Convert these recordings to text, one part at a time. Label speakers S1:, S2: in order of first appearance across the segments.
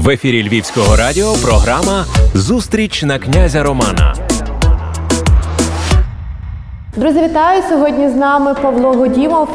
S1: В ефірі Львівського радіо програма Зустріч на князя Романа.
S2: Друзі, вітаю сьогодні. З нами Павло Годімов,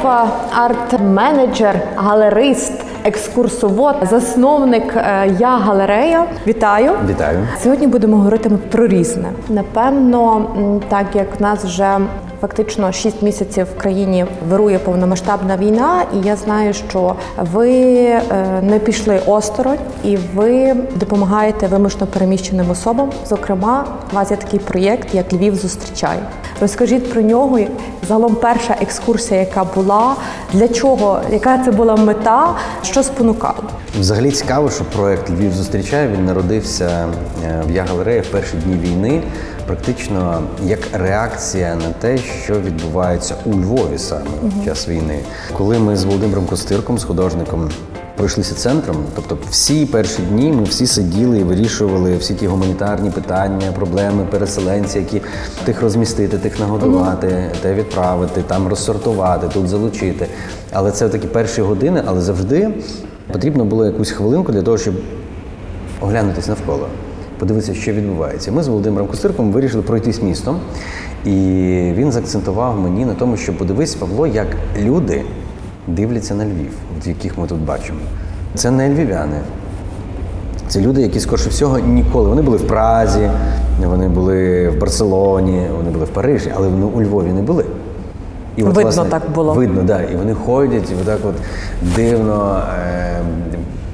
S2: арт-менеджер, галерист, екскурсовод, засновник е, Я Галерея. Вітаю!
S3: Вітаю.
S2: Сьогодні будемо говорити про різне. Напевно, так як в нас вже фактично 6 місяців в країні вирує повномасштабна війна, і я знаю, що ви е, не пішли осторонь і ви допомагаєте вимушено переміщеним особам. Зокрема, у вас є такий проєкт, як Львів зустрічає. Розкажіть про нього. Загалом перша екскурсія, яка була, для чого, яка це була мета, що спонукало?
S3: Взагалі цікаво, що проект Львів зустрічає. Він народився е, в Я-галереї в перші дні війни, практично як реакція на те, що відбувається у Львові саме в час війни. Коли ми з Володимиром Костирком, з художником, пройшлися центром, тобто всі перші дні ми всі сиділи і вирішували всі ті гуманітарні питання, проблеми переселенців, які тих розмістити, тих нагодувати, те відправити, там розсортувати, тут залучити. Але це такі перші години, але завжди потрібно було якусь хвилинку для того, щоб оглянутися навколо, подивитися, що відбувається. Ми з Володимиром Костирком вирішили пройтись містом, і він заакцентував мені на тому, що подивись, Павло, як люди дивляться на Львів, от яких ми тут бачимо. Це не львів'яни. Це люди, які скорше всього ніколи. Вони були в Празі, вони були в Барселоні, вони були в Парижі, але вони у Львові не були. І
S2: Видно так було.
S3: Видно, так. Да. І вони ходять, і отак от дивно е-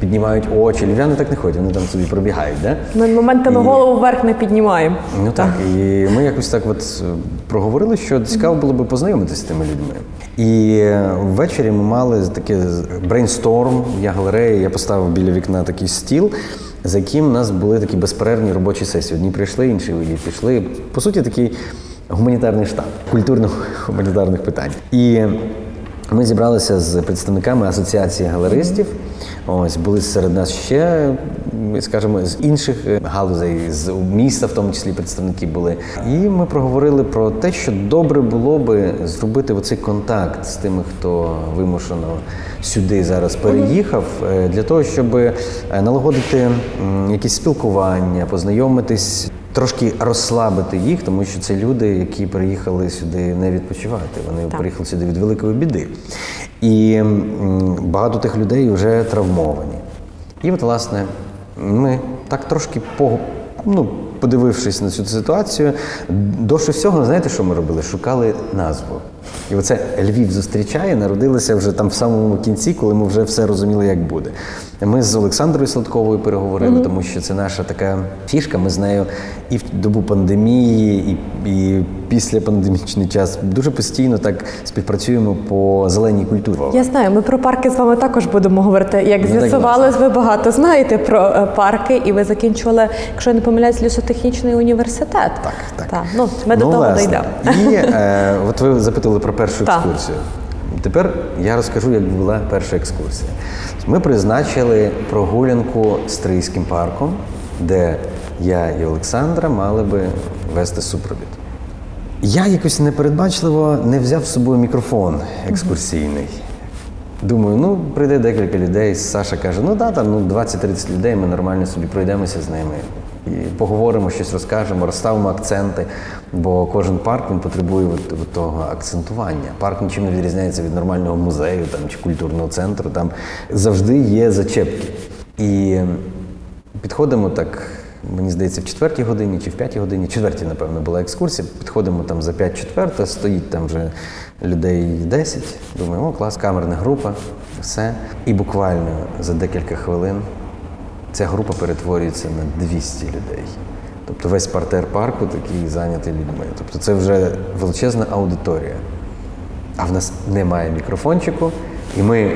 S3: піднімають очі. Львів'яни так не ходять, вони там собі пробігають. Да?
S2: Ми моментами
S3: І-
S2: голову вверх не піднімаємо.
S3: Ну так, і ми якось так от е, проговорили, що цікаво було би познайомитися з тими людьми. І ввечері ми мали таке брейнсторм, я галерея, я поставив біля вікна такий стіл, за яким у нас були такі безперервні робочі сесії. Одні прийшли, інші пішли. По суті, такий гуманітарний штаб культурно-гуманітарних питань. І ми зібралися з представниками асоціації галеристів. Ось були серед нас ще, скажімо, з інших е, галузей, з міста, в тому числі представники були. І ми проговорили про те, що добре було би зробити оцей контакт з тими, хто вимушено сюди зараз переїхав, е, для того, щоб е, налагодити якісь спілкування, познайомитись. Трошки розслабити їх, тому що це люди, які приїхали сюди не відпочивати. Вони
S2: Так.
S3: приїхали сюди від великої біди. І багато тих людей вже травмовані. І от, власне, ми так трошки по, ну, подивившись на цю ситуацію, довше всього, знаєте, що ми робили? Шукали назву. І оце Львів зустрічає, народилося вже там в самому кінці, коли ми вже все розуміли, як буде. Ми з Олександрою Сладковою переговорили, тому що це наша така фішка. Ми з нею і в добу пандемії, і, і після пандемічний час дуже постійно так співпрацюємо по зеленій культурі.
S2: Я знаю, ми про парки з вами також будемо говорити. Як
S3: Ну,
S2: з'ясувалось, ви багато знаєте про е, парки, і ви закінчували, якщо я не помиляюсь, лісотехнічний університет.
S3: Так, так.
S2: Так, ну ми до
S3: Ну,
S2: того дійдемо.
S3: І е, от ви запитали про першу
S2: Так.
S3: екскурсію. Тепер я розкажу, як була перша екскурсія. Ми призначили прогулянку Стрийським парком, де я і Олександра мали би вести супровід. Я якось непередбачливо не взяв з собою мікрофон екскурсійний. Думаю, ну прийде декілька людей. Саша каже: ну да, там ну, 20-30 людей, ми нормально собі пройдемося з ними. Поговоримо, щось розкажемо, розставимо акценти, бо кожен парк він потребує от, от того акцентування. Парк нічим не відрізняється від нормального музею там, чи культурного центру. Там завжди є зачепки. І підходимо так, мені здається, в четвертій годині чи в п'ятій годині, четвертій, напевно, була екскурсія. Підходимо там за 5 четверта, стоїть там вже людей 10. Думаю, о, клас, камерна група, все. І буквально за декілька хвилин ця група перетворюється на 200 людей. Тобто весь партер парку такий зайнятий людьми. Тобто це вже величезна аудиторія. А в нас немає мікрофончику, і ми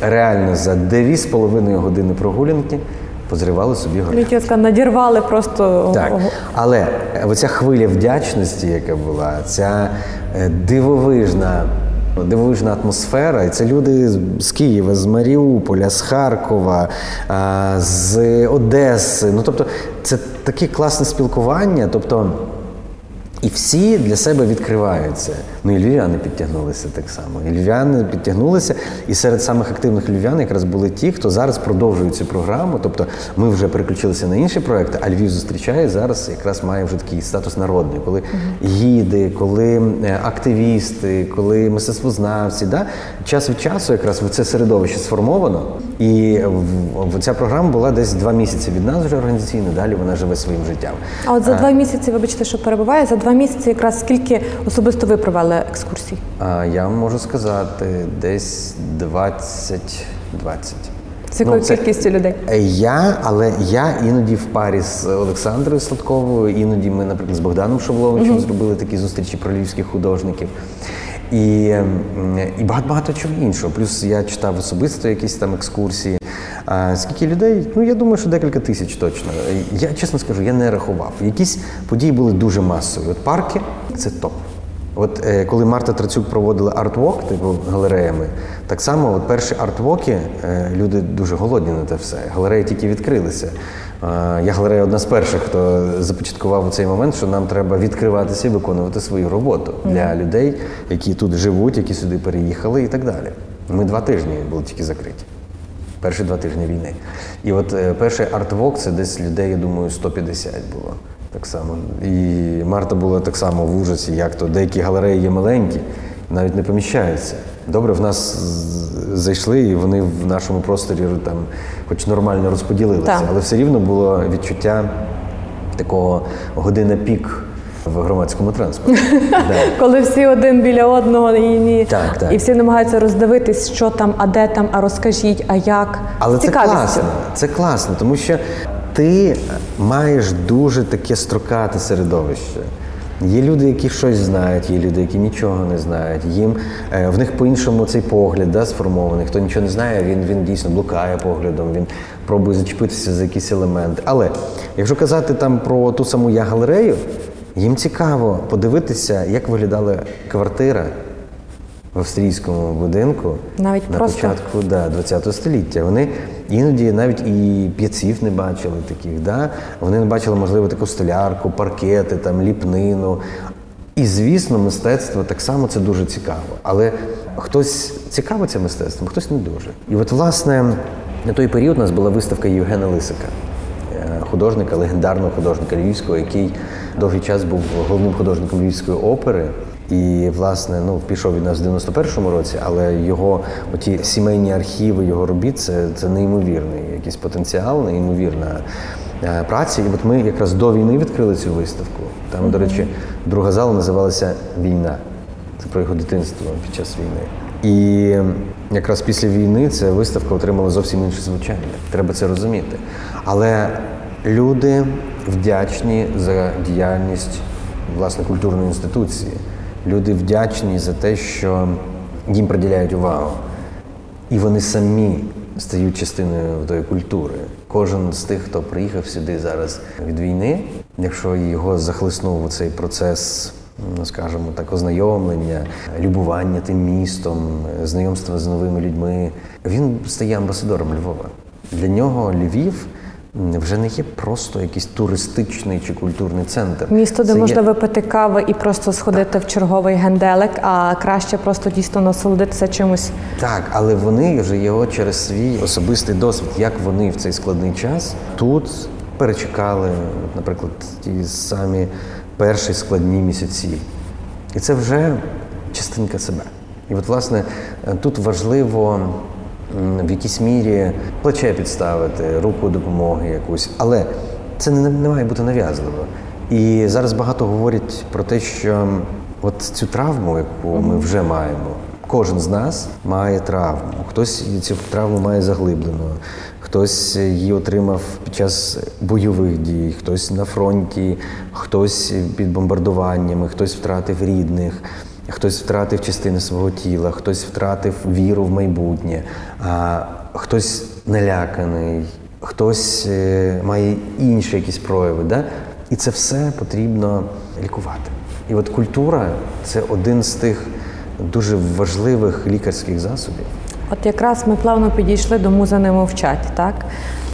S3: реально за 2,5 години прогулянки позривали собі горі.
S2: Літівська надірвали просто
S3: Так, але оця хвиля вдячності, яка була, ця е, дивовижна, дивовижна атмосфера, і це люди з- Києва, з Маріуполя, з Харкова, з Одеси. Ну тобто, це таке класне спілкування. Тобто, І всі для себе відкриваються. Ну і львів'яни підтягнулися так само. І львів'яни підтягнулися, і серед самих активних львів'ян якраз були ті, хто зараз продовжує цю програму. Тобто ми вже переключилися на інші проекти, а Львів зустрічає зараз якраз має вже такий статус народний, коли гіди, коли е, активісти, коли мистецтвознавці. Да? Час від часу якраз в це середовище сформовано. І в- в- ця програма була десь два місяці від нас вже організаційно, далі вона живе своїм життям.
S2: А от за два місяці, вибачте, що перебуває, за два місяці якраз скільки особисто ви провели екскурсій?
S3: Я можу сказати, десь 20 20.
S2: З якою
S3: Ну, це-
S2: кількістю людей?
S3: Е, Я, але я іноді в парі з Олександрою Сладковою, іноді ми, наприклад, з Богданом Шовловичем зробили такі зустрічі про львівських художників. І, і багато багато чого іншого. Плюс я читав особисто якісь там екскурсії. А скільки людей? Ну я думаю, що декілька тисяч точно. Я чесно скажу, я не рахував. Якісь події були дуже масові. От парки це топ. От е, коли Марта Трацюк проводила артвок, типу галереями, так само от перші артвоки е, люди дуже голодні на те все. Галереї тільки відкрилися. Я галерея одна з перших, хто започаткував цей момент, що нам треба відкриватися і виконувати свою роботу для людей, які тут живуть, які сюди переїхали і так далі. Ми два тижні були тільки закриті. Перші два тижні війни. І от е, перший артвок це десь людей, я думаю, 150 було. Так само. І Марта була так само в ужасі, як то деякі галереї є маленькі, навіть не поміщаються. Добре, в нас зайшли, і вони в нашому просторі там, хоч нормально розподілилися,
S2: Так.
S3: але все рівно було відчуття такого година пік в громадському транспорті. Да.
S2: Коли всі один біля одного і, ні,
S3: Так, так.
S2: і всі намагаються роздивитись, що там, а де там, а розкажіть, а як.
S3: Але це класно. Це класно, тому що ти маєш дуже таке строкате середовище. Є люди, які щось знають, є люди, які нічого не знають. Їм е, в них по-іншому цей погляд да, сформований. Хто нічого не знає, він, він дійсно блукає поглядом, він пробує зачепитися за якісь елементи. Але якщо казати там про ту саму я галерею, їм цікаво подивитися, як виглядала квартира в австрійському будинку
S2: Навіть
S3: на
S2: просто?
S3: початку да, ХХ століття. Вони іноді навіть і п'єців не бачили таких. Да? Вони не бачили, можливо, таку столярку, паркети, там, ліпнину. І, звісно, мистецтво так само це дуже цікаво. Але хтось цікавиться мистецтвом, хтось не дуже. І от, власне, на той період у нас була виставка Євгена Лисика е, художника, легендарного художника львівського, який довгий час був головним художником львівської опери. І, власне, ну, пішов від нас в 91-му році, але його оті сімейні архіви його робіт це, це неймовірний якийсь потенціал, неймовірна е, праця. І от ми якраз до війни відкрили цю виставку. Там, до речі, друга зала називалася Війна. Це про його дитинство під час війни. І якраз після війни ця виставка отримала зовсім інше звучання. Треба це розуміти. Але люди вдячні за діяльність власне культурної інституції. Люди вдячні за те, що їм приділяють увагу. І вони самі стають частиною тої культури. Кожен з тих, хто приїхав сюди зараз від війни, якщо його захлиснув у цей процес, ну скажімо так, ознайомлення, любування тим містом, знайомства з новими людьми, він стає амбасадором Львова. Для нього Львів вже не є просто якийсь туристичний чи культурний центр.
S2: Місто, де
S3: Це
S2: можна
S3: є-
S2: випити кави і просто сходити в черговий генделик, а краще просто дійсно насолодитися чимось.
S3: Так, але вони вже його через свій особистий досвід, як вони в цей складний час тут перечекали, наприклад, ті самі перші складні місяці. І це вже частинка себе. І от, власне, тут важливо в якійсь мірі плече підставити, руку допомоги якусь, але це не, не має бути нав'язливо. І зараз багато говорять про те, що от цю травму, яку ми вже маємо, кожен з нас має травму. Хтось цю травму має заглиблену, хтось її отримав під час бойових дій, хтось на фронті, хтось під бомбардуваннями, хтось втратив рідних. Хтось втратив частини свого тіла, хтось втратив віру в майбутнє, а хтось наляканий, хтось е, має інші якісь прояви. Да? І це все потрібно лікувати. І от культура це один з тих дуже важливих лікарських засобів.
S2: От якраз ми плавно підійшли до муза не мовчать, так?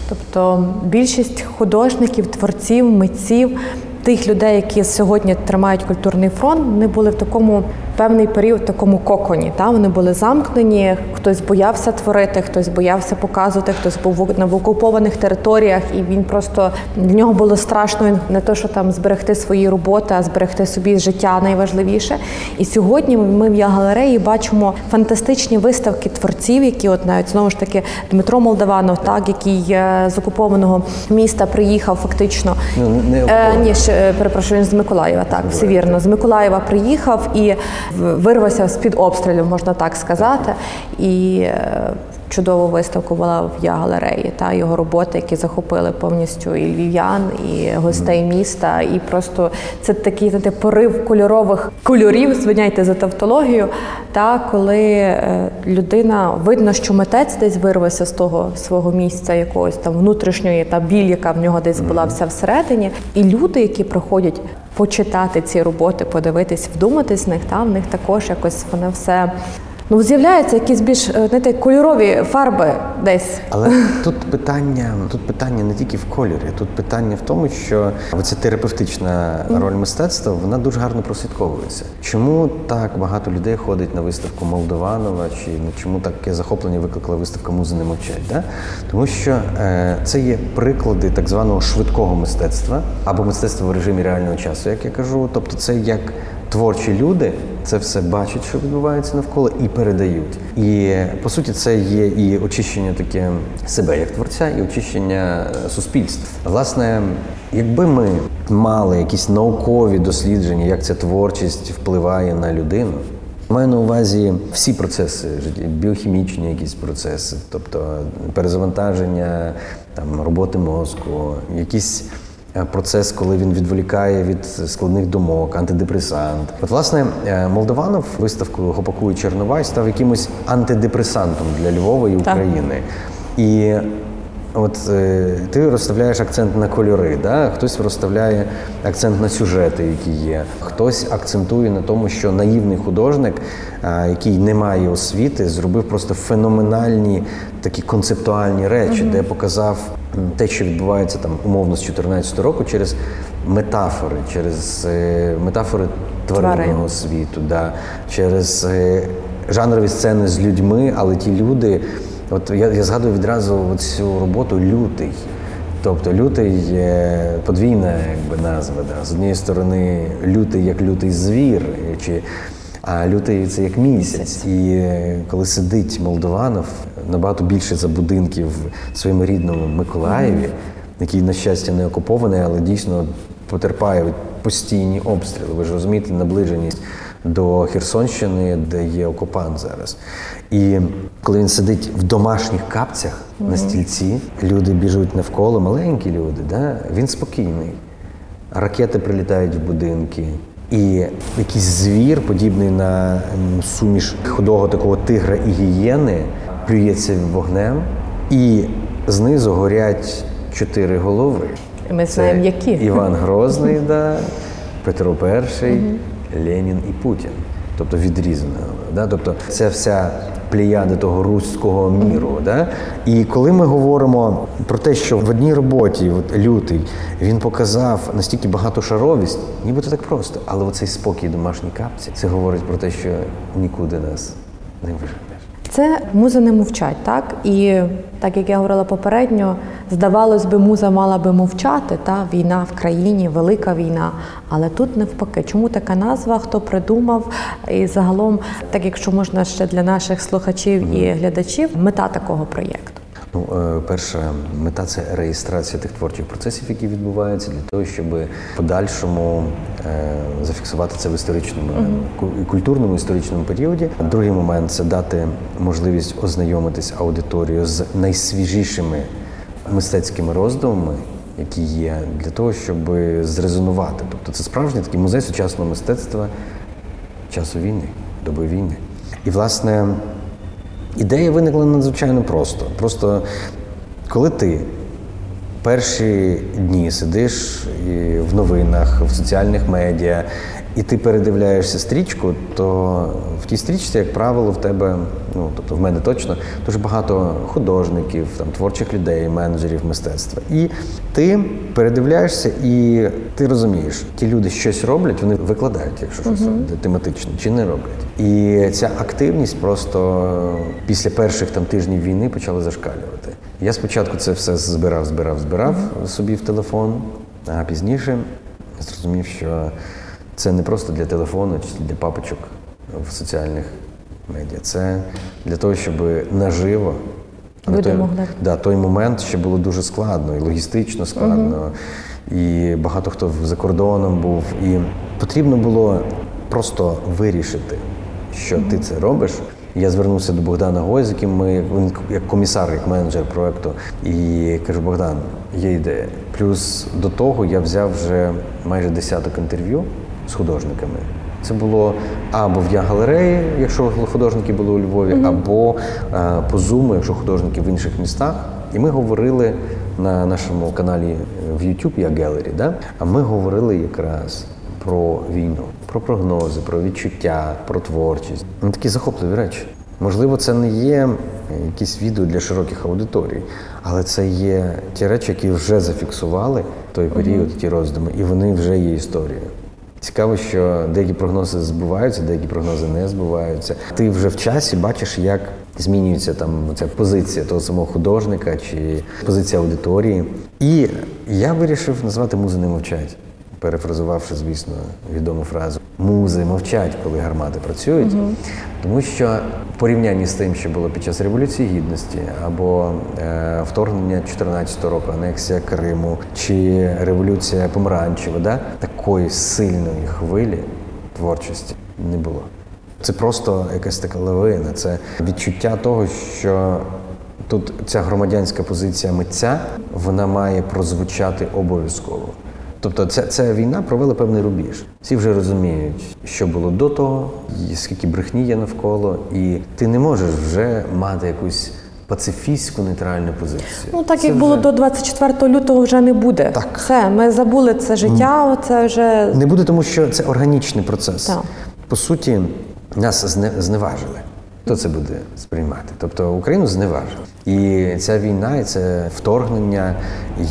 S2: Тобто більшість художників, творців, митців тих людей, які сьогодні тримають культурний фронт, вони були в такому певний період, в такому коконі. Та вони були замкнені. Хтось боявся творити, хтось боявся показувати, хтось був на окупованих територіях, і він просто для нього було страшно не то, що там зберегти свої роботи, а зберегти собі життя найважливіше. І сьогодні ми в я-галереї бачимо фантастичні виставки творців, які от навіть знову ж таки Дмитро Молдаванов, так який е, з окупованого міста приїхав фактично.
S3: Ну, не
S2: е, ні, ще е, перепрошую, він з Миколаєва. Так, все вірно. З Миколаєва приїхав і вирвався з під обстрілів, можна так сказати. І е, чудову виставку була в я галереї та його роботи, які захопили повністю і львів'ян, і гостей міста. І просто це такий знаєте, порив кольорових кольорів, звиняйте за тавтологію. Та коли е, людина видно, що митець десь вирвався з того свого місця, якогось там внутрішньої та біль, яка в нього десь була вся всередині, і люди, які приходять. Почитати ці роботи, подивитись, вдуматись в них, та в них також якось воно все ну з'являються якісь більш е, знаєте, кольорові фарби десь.
S3: Але тут питання, тут питання не тільки в кольорі, тут питання в тому, що ця терапевтична роль мистецтва вона дуже гарно прослідковується. Чому так багато людей ходить на виставку Молдованова, чи чому таке захоплення викликала виставка Музи не мовчать? Да? Тому що е, це є приклади так званого швидкого мистецтва або мистецтва в режимі реального часу, як я кажу. Тобто, це як творчі люди це все бачать, що відбувається навколо, і передають. І по суті, це є і очищення таке себе як творця, і очищення е, суспільства. Власне, якби ми мали якісь наукові дослідження, як ця творчість впливає на людину. Маю на увазі всі процеси життя, біохімічні якісь процеси, тобто перезавантаження, там роботи мозку, якісь процес, коли він відволікає від складних думок, антидепресант. От, власне, е, Молдованов виставку Гопаку і Черновай став якимось антидепресантом для Львова і України. Так. І От е, ти розставляєш акцент на кольори, да? хтось розставляє акцент на сюжети, які є. Хтось акцентує на тому, що наївний художник, е, який не має освіти, зробив просто феноменальні такі концептуальні речі, mm-hmm. де показав те, що відбувається там умовно з 14 року, через метафори, через е, метафори тваринного світу, да? через е, жанрові сцени з людьми, але ті люди. От я я згадую відразу цю роботу лютий. Тобто лютий є подвійна якби, назва. Да. З однієї сторони, лютий як лютий звір, чи, а лютий це як місяць. І коли сидить Молдованов набагато більше за будинків в своєму рідному Миколаєві, який, на щастя, не окупований, але дійсно потерпає постійні обстріли. Ви ж розумієте, наближеність до Херсонщини, де є окупант зараз. І коли він сидить в домашніх капцях mm-hmm. на стільці, люди біжуть навколо, маленькі люди, да? він спокійний. Ракети прилітають в будинки. І якийсь звір, подібний на суміш худого такого тигра і гієни, плюється вогнем, і знизу горять чотири голови.
S2: Ми знаємо, які
S3: Іван Грозний, да, Петро І, Ленін і Путін. Тобто відрізано. Да? Тобто це вся плеяда того руського міру. Да? І коли ми говоримо про те, що в одній роботі, от лютий, він показав настільки багатошаровість, нібито так просто, але оцей спокій домашній капці, це говорить про те, що нікуди нас не виживе.
S2: Це музи не мовчать, так і так як я говорила попередньо, здавалось би, муза мала би мовчати. Та війна в країні, велика війна. Але тут навпаки, чому така назва? Хто придумав? І загалом, так якщо можна ще для наших слухачів і глядачів, мета такого проєкту.
S3: Ну, е, перша мета це реєстрація тих творчих процесів, які відбуваються, для того, щоб подальшому е, зафіксувати це в історичному і культурному історичному періоді. Другий момент це дати можливість ознайомитись аудиторію з найсвіжішими мистецькими роздумами, які є, для того, щоб зрезонувати. Тобто це справжній такий музей сучасного мистецтва часу війни, доби війни. І власне. Ідея виникла надзвичайно просто. Просто коли ти перші дні сидиш в новинах, в соціальних медіа і ти передивляєшся стрічку, то в тій стрічці, як правило, в тебе, ну тобто в мене точно, дуже багато художників, там творчих людей, менеджерів мистецтва. І ти передивляєшся, і ти розумієш, ті люди щось роблять, вони викладають, якщо щось тематично, чи не роблять. І ця активність просто після перших там тижнів війни почала зашкалювати. Я спочатку це все збирав, збирав, збирав собі в телефон, а пізніше зрозумів, що це не просто для телефону чи для папочок в соціальних медіа. Це для того, щоб наживо. на той,
S2: могли.
S3: да, той момент ще було дуже складно, і логістично складно, і багато хто за кордоном був. І потрібно було просто вирішити, що ти це робиш. Я звернувся до Богдана Гой, з яким ми він як комісар, як менеджер проекту, і кажу: Богдан, є ідея. Плюс до того я взяв вже майже десяток інтерв'ю з художниками. Це було або в Я-галереї, якщо художники були у Львові, або е, по Zoom, якщо художники в інших містах. І ми говорили на нашому каналі в YouTube Я Gallery, да? а ми говорили якраз про війну, про прогнози, про відчуття, про творчість. Ну, такі захопливі речі. Можливо, це не є якісь відео для широких аудиторій, але це є ті речі, які вже зафіксували той період, ті роздуми, і вони вже є історією. Цікаво, що деякі прогнози збуваються, деякі прогнози не збуваються. Ти вже в часі бачиш, як змінюється там ця позиція того самого художника чи позиція аудиторії. І я вирішив назвати музи не мовчать, перефразувавши, звісно, відому фразу Музи мовчать, коли гармати працюють, тому що в порівнянні з тим, що було під час революції гідності або е, вторгнення 2014 року, анексія Криму чи революція Помаранчева, да, такої сильної хвилі творчості не було. Це просто якась така лавина, це відчуття того, що тут ця громадянська позиція митця вона має прозвучати обов'язково. Тобто ця, ця війна провела певний рубіж. Всі вже розуміють, що було до того, і скільки брехні є навколо, і ти не можеш вже мати якусь пацифістську нейтральну позицію.
S2: Ну так
S3: Це
S2: як було
S3: вже
S2: до 24 лютого, вже не буде.
S3: Так.
S2: Все, ми забули це життя. Це вже
S3: не буде, тому що це органічний процес.
S2: Так.
S3: По суті, нас зне- зневажили. Хто це буде сприймати? Тобто Україну зневажили. І ця війна, і це вторгнення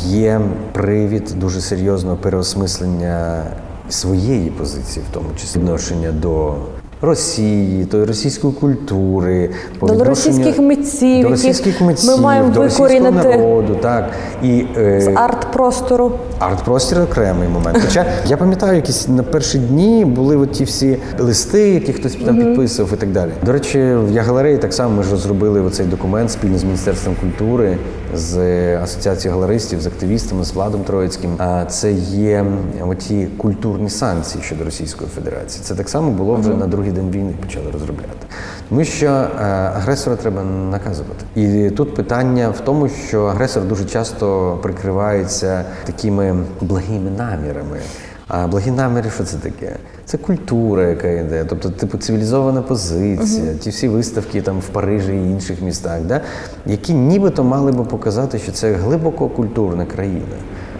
S3: є привід дуже серйозного переосмислення своєї позиції, в тому числі відношення до Росії, тої російської культури,
S2: До російських митців,
S3: до російських
S2: ми
S3: митців,
S2: маємо
S3: до російського народу, так і е,
S2: з арт-простору.
S3: Арт-простір окремий момент. Хоча я пам'ятаю, якісь на перші дні були от ті всі листи, які хтось там підписував і так далі. До речі, в Я-галереї так само ми ж розробили оцей документ спільно з Міністерством культури, з Асоціацією галеристів, з активістами, з Владом Троїцьким. А це є оті культурні санкції щодо Російської Федерації. Це так само було вже на другий день війни почали розробляти. Тому що е, агресора треба наказувати. І тут питання в тому, що агресор дуже часто прикривається такими благими намірами. А благі наміри, що це таке? Це культура, яка йде, тобто, типу, цивілізована позиція, ті всі виставки там в Парижі і інших містах, да? які нібито мали би показати, що це глибоко культурна країна.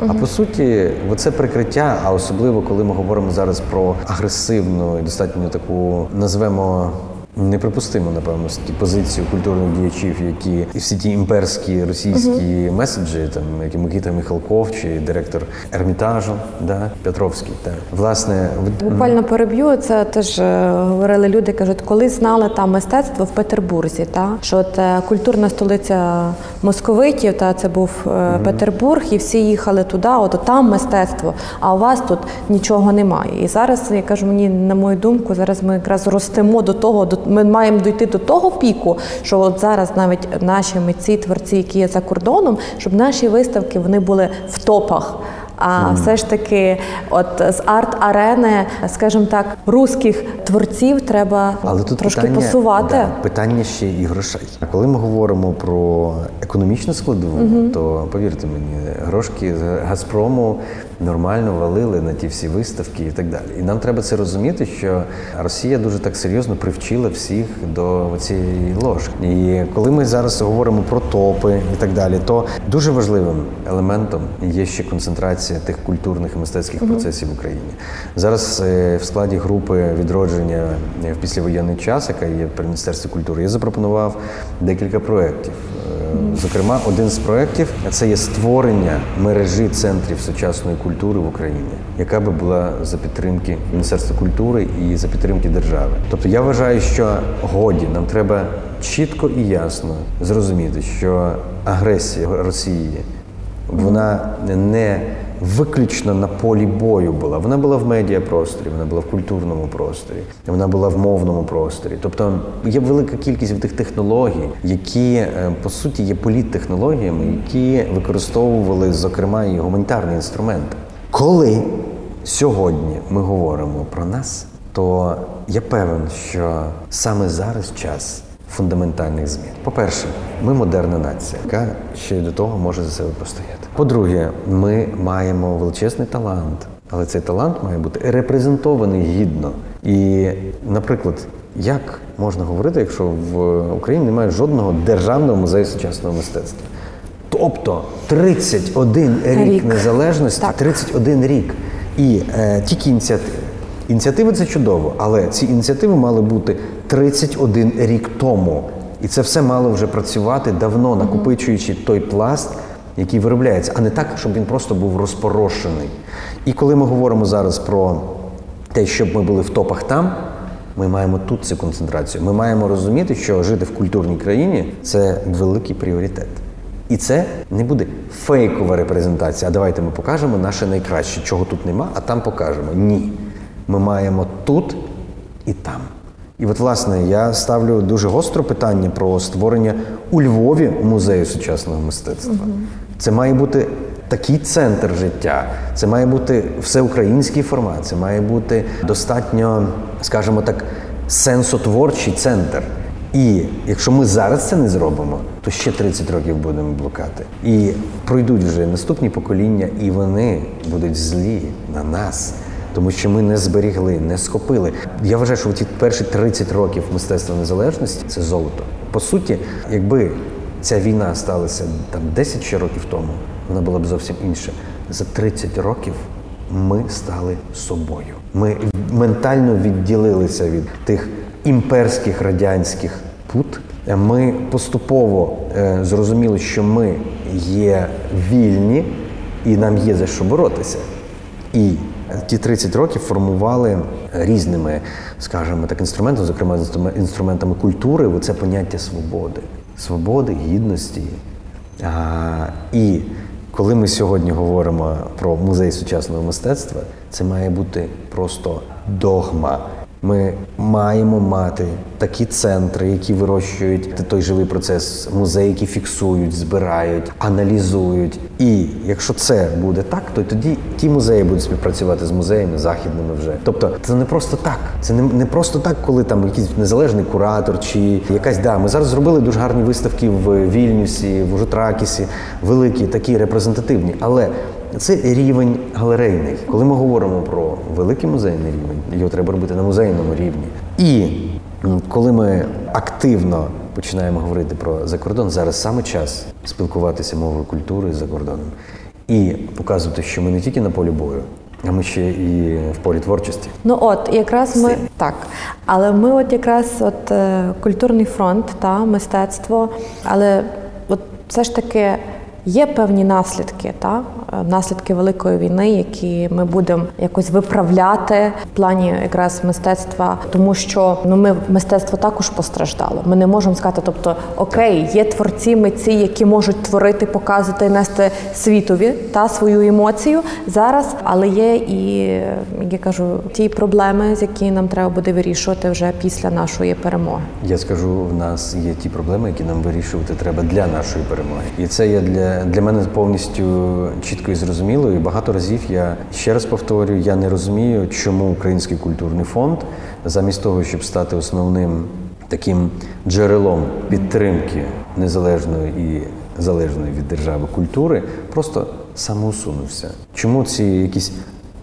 S3: А по суті, оце прикриття, а особливо коли ми говоримо зараз про агресивну і достатньо таку назвемо. Неприпустимо, напевно, ті позицію культурних діячів, які і всі ті імперські російські меседжі, там як і Микита Михалков чи директор Ермітажу, да, Петровський. Та власне
S2: Буквально переб'ю це теж е, говорили люди, кажуть, коли знали там мистецтво в Петербурзі, та що це культурна столиця московитів, та це був е, Петербург, і всі їхали туди, от там мистецтво. А у вас тут нічого немає. І зараз я кажу, мені на мою думку, зараз ми якраз ростемо до того, до ми маємо дійти до того піку, що от зараз навіть наші митці, творці, які є за кордоном, щоб наші виставки вони були в топах. А все ж таки, от з арт-арени, скажімо так, руських творців треба
S3: Але тут
S2: трошки
S3: питання,
S2: посувати.
S3: Да, питання ще і грошей. А коли ми говоримо про економічну складову, то повірте мені, грошки з Газпрому нормально валили на ті всі виставки і так далі. І нам треба це розуміти, що Росія дуже так серйозно привчила всіх до цієї ложки. І коли ми зараз говоримо про топи і так далі, то дуже важливим елементом є ще концентрація тих культурних і мистецьких процесів в Україні. Зараз е, в складі групи відродження в післявоєнний час, яка є при міністерстві культури, я запропонував декілька проєктів. Е, Зокрема, один з проєктів це є створення мережі центрів сучасної культури в Україні, яка би була за підтримки Міністерства культури і за підтримки держави. Тобто я вважаю, що годі нам треба чітко і ясно зрозуміти, що агресія Росії вона не виключно на полі бою була. Вона була в медіапросторі, вона була в культурному просторі, вона була в мовному просторі. Тобто є велика кількість тих технологій, які е, по суті є політтехнологіями, які використовували зокрема і гуманітарні інструменти. Коли сьогодні ми говоримо про нас, то я певен, що саме зараз час фундаментальних змін. По-перше, ми модерна нація, яка ще й до того може за себе постояти. По-друге, ми маємо величезний талант, але цей талант має бути репрезентований гідно. І, наприклад, як можна говорити, якщо в Україні немає жодного державного музею сучасного мистецтва? Тобто 31 рік,
S2: Рік.
S3: незалежності,
S2: Так.
S3: 31 рік. І е, тільки ініціативи. Ініціативи це чудово, але ці ініціативи мали бути 31 рік тому. І це все мало вже працювати давно, накопичуючи той пласт, який виробляється, а не так, щоб він просто був розпорошений. І коли ми говоримо зараз про те, щоб ми були в топах там, ми маємо тут цю концентрацію. Ми маємо розуміти, що жити в культурній країні це великий пріоритет. І це не буде фейкова репрезентація. А давайте ми покажемо наше найкраще, чого тут нема, а там покажемо. Ні. Ми маємо тут і там. І от, власне, я ставлю дуже гостро питання про створення у Львові музею сучасного мистецтва. Це має бути такий центр життя, це має бути всеукраїнський формат, це має бути достатньо, скажімо так, сенсотворчий центр. І якщо ми зараз це не зробимо, то ще 30 років будемо блукати. І пройдуть вже наступні покоління, і вони будуть злі на нас, тому що ми не зберігли, не схопили. Я вважаю, що ті перші 30 років мистецтва незалежності це золото. По суті, якби ця війна сталася там 10 ще років тому, вона була б зовсім інша. За 30 років ми стали собою. Ми ментально відділилися від тих імперських радянських пут. Ми поступово е, зрозуміли, що ми є вільні і нам є за що боротися. І ті 30 років формували різними, скажімо так, інструментами, зокрема інструмен- інструментами культури, це поняття свободи, свободи, гідності. А, і коли ми сьогодні говоримо про музей сучасного мистецтва, це має бути просто догма. Ми маємо мати такі центри, які вирощують той живий процес, музеї, які фіксують, збирають, аналізують. І якщо це буде так, то тоді ті музеї будуть співпрацювати з музеями західними вже. Тобто це не просто так. Це не, не просто так, коли там якийсь незалежний куратор чи якась да. Ми зараз зробили дуже гарні виставки в Вільнюсі, в Ужутракісі, великі, такі репрезентативні. Але це рівень галерейний. Коли ми говоримо про великий музейний рівень, його треба робити на музейному рівні. І коли ми активно починаємо говорити про закордон, зараз саме час спілкуватися мовою культури за кордоном і показувати, що ми не тільки на полі бою, а ми ще і в полі творчості.
S2: Ну от якраз ми
S3: Сильно.
S2: так, але ми, от якраз, от е, культурний фронт та мистецтво, але от все ж таки. Є певні наслідки, та наслідки великої війни, які ми будемо якось виправляти в плані якраз мистецтва, тому що ну ми мистецтво також постраждало. Ми не можемо сказати, тобто окей, є творці, митці, які можуть творити, показувати і нести світові та свою емоцію зараз, але є і як я кажу, ті проблеми, з які нам треба буде вирішувати вже після нашої перемоги.
S3: Я скажу, в нас є ті проблеми, які нам вирішувати треба для нашої перемоги. І це є для, для мене повністю чітко і зрозуміло. І багато разів я ще раз повторюю, я не розумію, чому Український культурний фонд, замість того, щоб стати основним таким джерелом підтримки незалежної і залежної від держави культури, просто самоусунувся. Чому ці якісь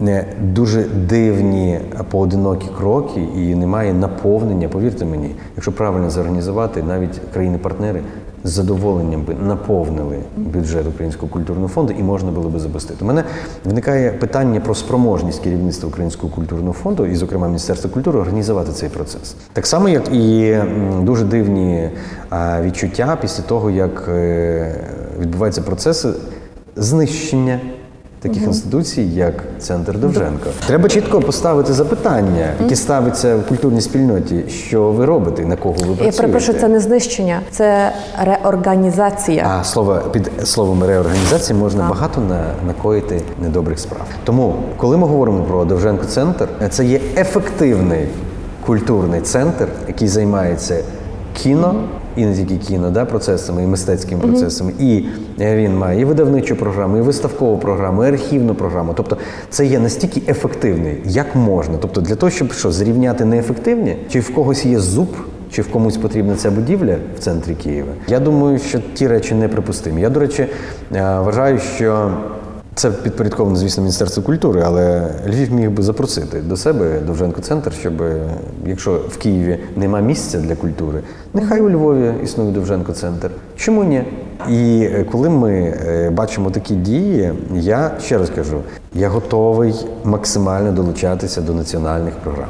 S3: не дуже дивні поодинокі кроки і немає наповнення. Повірте мені, якщо правильно зорганізувати, навіть країни-партнери з задоволенням би наповнили бюджет Українського культурного фонду і можна було би запустити. У мене виникає питання про спроможність керівництва Українського культурного фонду, і, зокрема, Міністерства культури, організувати цей процес. Так само, як і дуже дивні відчуття після того, як е, відбуваються процеси знищення таких інституцій, як центр Довженко. Треба чітко поставити запитання, які ставиться в культурній спільноті, що ви робите, на кого ви працюєте.
S2: Я перепрошую, це не знищення, це реорганізація.
S3: А слово під словом реорганізація можна багато на, накоїти недобрих справ. Тому, коли ми говоримо про Довженко центр, це є ефективний культурний центр, який займається кіно. І не тільки кіно, да, процесами, і мистецькими процесами. І е, він має і видавничу програму, і виставкову програму, і архівну програму. Тобто це є настільки ефективний, як можна. Тобто, для того, щоб що зрівняти неефективні, чи в когось є зуб, чи в комусь потрібна ця будівля в центрі Києва. Я думаю, що ті речі неприпустимі. Я, до речі, е, вважаю, що це підпорядковано, звісно, Міністерству культури, але Львів міг би запросити до себе Довженко центр, щоб е, якщо в Києві нема місця для культури, нехай у Львові існує Довженко центр. Чому ні? І е, коли ми е, бачимо такі дії, я ще раз кажу, я готовий максимально долучатися до національних програм.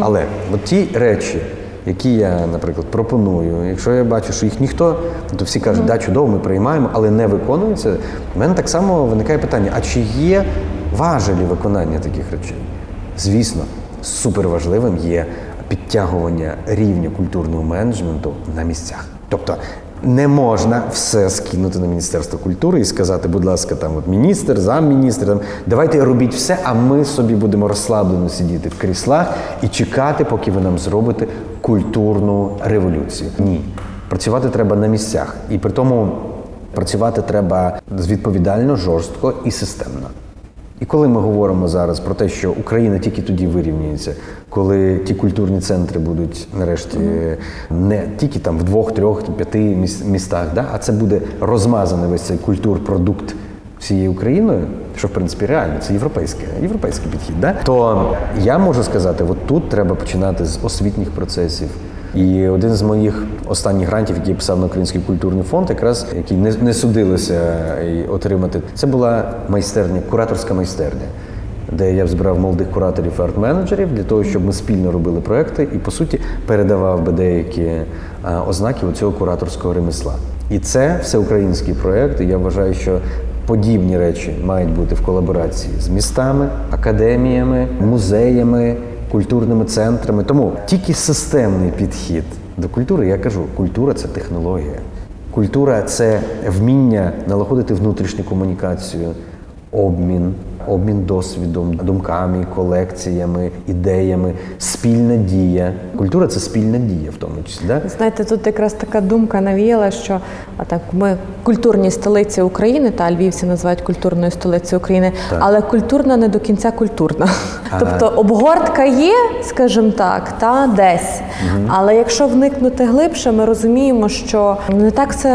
S3: Але от ті речі, які я, наприклад, пропоную. Якщо я бачу, що їх ніхто, то всі кажуть, да, чудово, ми приймаємо, але не виконується. У мене так само виникає питання: а чи є важелі виконання таких речей? Звісно, суперважливим є підтягування рівня культурного менеджменту на місцях. Тобто не можна все скинути на Міністерство культури і сказати, будь ласка, там от міністр, замміністр, там давайте робіть все, а ми собі будемо розслаблено сидіти в кріслах і чекати, поки ви нам зробите культурну революцію. Ні. Працювати треба на місцях. І при тому працювати треба відповідально, жорстко і системно. І коли ми говоримо зараз про те, що Україна тільки тоді вирівнюється, коли ті культурні центри будуть нарешті не тільки там в двох, трьох, п'яти міс- містах, да, а це буде розмазаний весь цей культурпродукт всією Україною, що в принципі реально це європейське, європейський підхід. Да? То я можу сказати, от тут треба починати з освітніх процесів. І один з моїх останніх грантів, який я писав на Український культурний фонд, якраз який не, не судилося отримати, це була майстерня, кураторська майстерня, де я збирав молодих кураторів і арт-менеджерів для того, щоб ми спільно робили проекти і по суті передавав би деякі ознаки цього кураторського ремесла. І це всеукраїнський проект. І я вважаю, що подібні речі мають бути в колаборації з містами, академіями, музеями культурними центрами. Тому тільки системний підхід до культури, я кажу, культура це технологія. Культура це вміння налагодити внутрішню комунікацію, обмін, обмін досвідом, думками, колекціями, ідеями, спільна дія. Культура це спільна дія, в тому числі. Да?
S2: Знаєте, тут якраз така думка навіяла, що а так ми культурні столиці України, та львівці називають культурною столицею України,
S3: Так.
S2: але культурна не до кінця культурна. Тобто обгортка є, скажімо так, та десь. Але якщо вникнути глибше, ми розуміємо, що не так все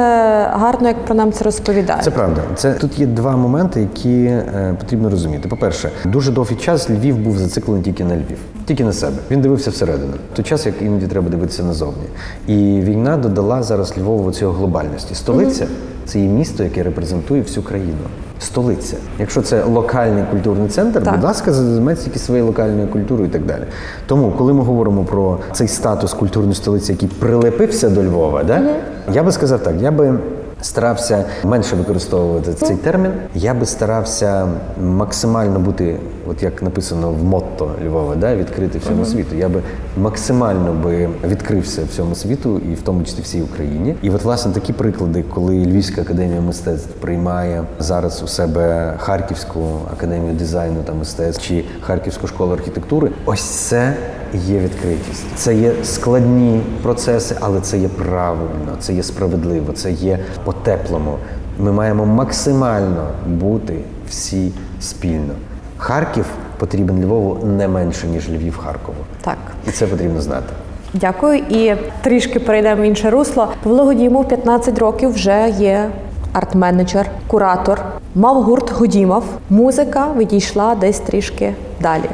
S2: гарно, як про нам це розповідають.
S3: Це правда. Це тут є два моменти, які е, потрібно розуміти. По-перше, дуже довгий час Львів був зациклений тільки на Львів, тільки на себе. Він дивився всередину. В той час, як іноді треба дивитися назовні. І війна додала зараз Львову цього глобальності. Столиця це є місто, яке репрезентує всю країну. Столиця. Якщо це локальний культурний центр,
S2: Так.
S3: будь ласка, займайтеся тільки своєю локальною культурою і так далі. Тому, коли ми говоримо про цей статус культурної столиці, який прилепився до Львова, да, я би сказав так, я би старався менше використовувати цей термін. Я би старався максимально бути, от як написано в мотто Львова, да, відкрити всьому світу. Я би максимально би відкрився всьому світу, і в тому числі всій Україні. І от власне такі приклади, коли Львівська академія мистецтв приймає зараз у себе Харківську академію дизайну та мистецтв чи Харківську школу архітектури, ось це є відкритість. Це є складні процеси, але це є правильно, це є справедливо, це є по-теплому. Ми маємо максимально бути всі спільно. Харків потрібен Львову не менше, ніж Львів Харкову.
S2: Так.
S3: І це потрібно знати.
S2: Дякую. І трішки перейдемо в інше русло. Павло Годімов 15 років вже є арт-менеджер, куратор. Мав гурт Годімов. Музика відійшла десь трішки далі.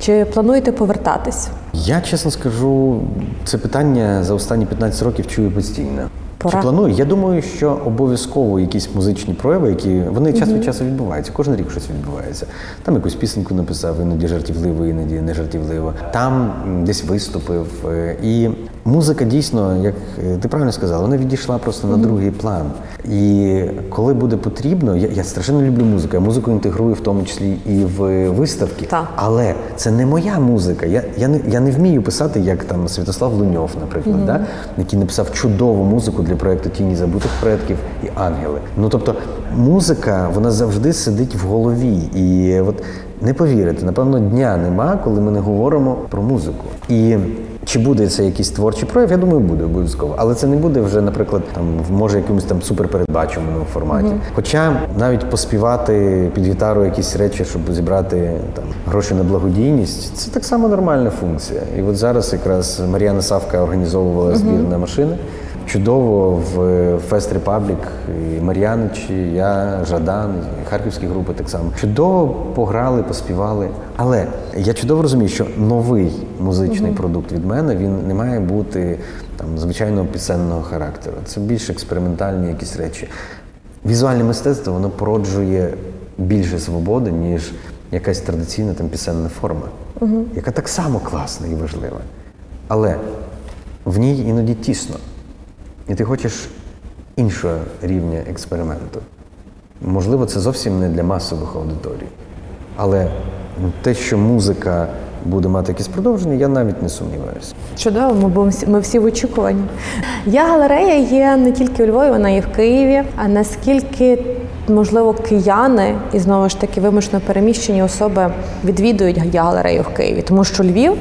S2: Чи плануєте повертатись?
S3: Я чесно скажу, це питання за останні 15 років чую постійно.
S2: Пора.
S3: Чи планую? Я думаю, що обов'язково якісь музичні прояви, які вони час від часу відбуваються. Кожен рік щось відбувається. Там якусь пісеньку написав, іноді жартівливо, іноді не жартівливо. Там десь виступив. Е, І музика дійсно, як е, ти правильно сказала, вона відійшла просто на другий план. І коли буде потрібно, я, я страшенно люблю музику. Я музику інтегрую в тому числі і в виставки.
S2: Так.
S3: Але це не моя музика. Я, я, не, я не вмію писати, як там Святослав Луньов, наприклад, да? який написав чудову музику для проєкту Тіні забутих предків і ангели. Ну тобто, музика вона завжди сидить в голові. І от не повірите, напевно, дня нема, коли ми не говоримо про музику. І чи буде це якийсь творчий прояв? Я думаю, буде обов'язково. Але це не буде вже, наприклад, там в може якомусь там суперпередбаченому форматі. Хоча навіть поспівати під гітару якісь речі, щоб зібрати там гроші на благодійність, це так само нормальна функція. І от зараз якраз Мар'яна Савка організовувала збір на машини. Чудово в Репаблік, і Мар'янич, і я, Жадан, і харківські групи так само. Чудово пограли, поспівали. Але я чудово розумію, що новий музичний продукт від мене він не має бути там звичайного пісенного характеру. Це більш експериментальні якісь речі. Візуальне мистецтво воно породжує більше свободи, ніж якась традиційна там пісенна форма, яка так само класна і важлива. Але в ній іноді тісно. І ти хочеш іншого рівня експерименту. Можливо, це зовсім не для масових аудиторій. Але те, що музика буде мати якісь продовження, я навіть не сумніваюся.
S2: Чудово, ми будемо ми всі в очікуванні. Я галерея є не тільки у Львові, вона є в Києві. А наскільки можливо кияни і знову ж таки вимушено переміщені особи відвідують галерею в Києві, тому що Львів.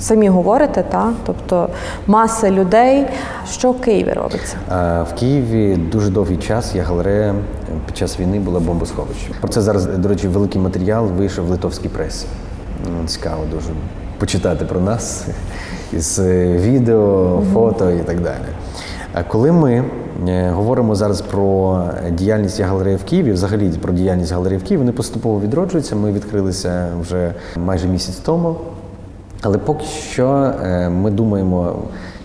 S2: Самі говорите, та тобто маса людей. Що в Києві робиться?
S3: А В Києві дуже довгий час я галерея під час війни була бомбосховищем. Про це зараз, до речі, великий матеріал вийшов в литовській пресі. Цікаво дуже почитати про нас із е, відео, фото і так далі. А коли ми е, говоримо зараз про діяльність галереї в Києві, взагалі про діяльність галереї в Києві, вони поступово відроджуються. Ми відкрилися вже майже місяць тому. Але поки що е, ми думаємо,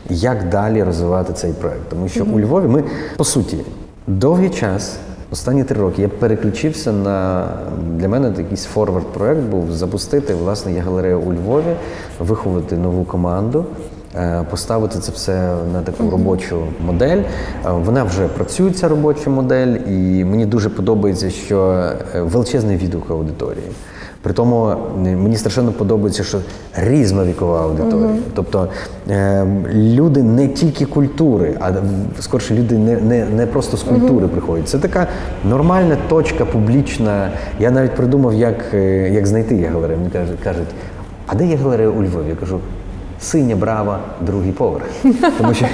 S3: як далі розвивати цей проект. Тому що у Львові ми, по суті, довгий час, останні три роки, я переключився на для мене якийсь форвард проект був запустити власне я галерею у Львові, виховати нову команду. Е, Поставити це все на таку робочу модель. Е, Вона вже працює, ця робоча модель, і мені дуже подобається, що е, величезний відгук аудиторії. При тому мені страшенно подобається, що різновікова аудиторія. Тобто е, люди не тільки культури, а скорше люди не, не, не просто з культури приходять. Це така нормальна точка публічна. Я навіть придумав, як, як знайти є галерею. Мені кажуть, кажуть, а де є галерея у Львові? Я кажу. Синя брава, другий поверх. Тому що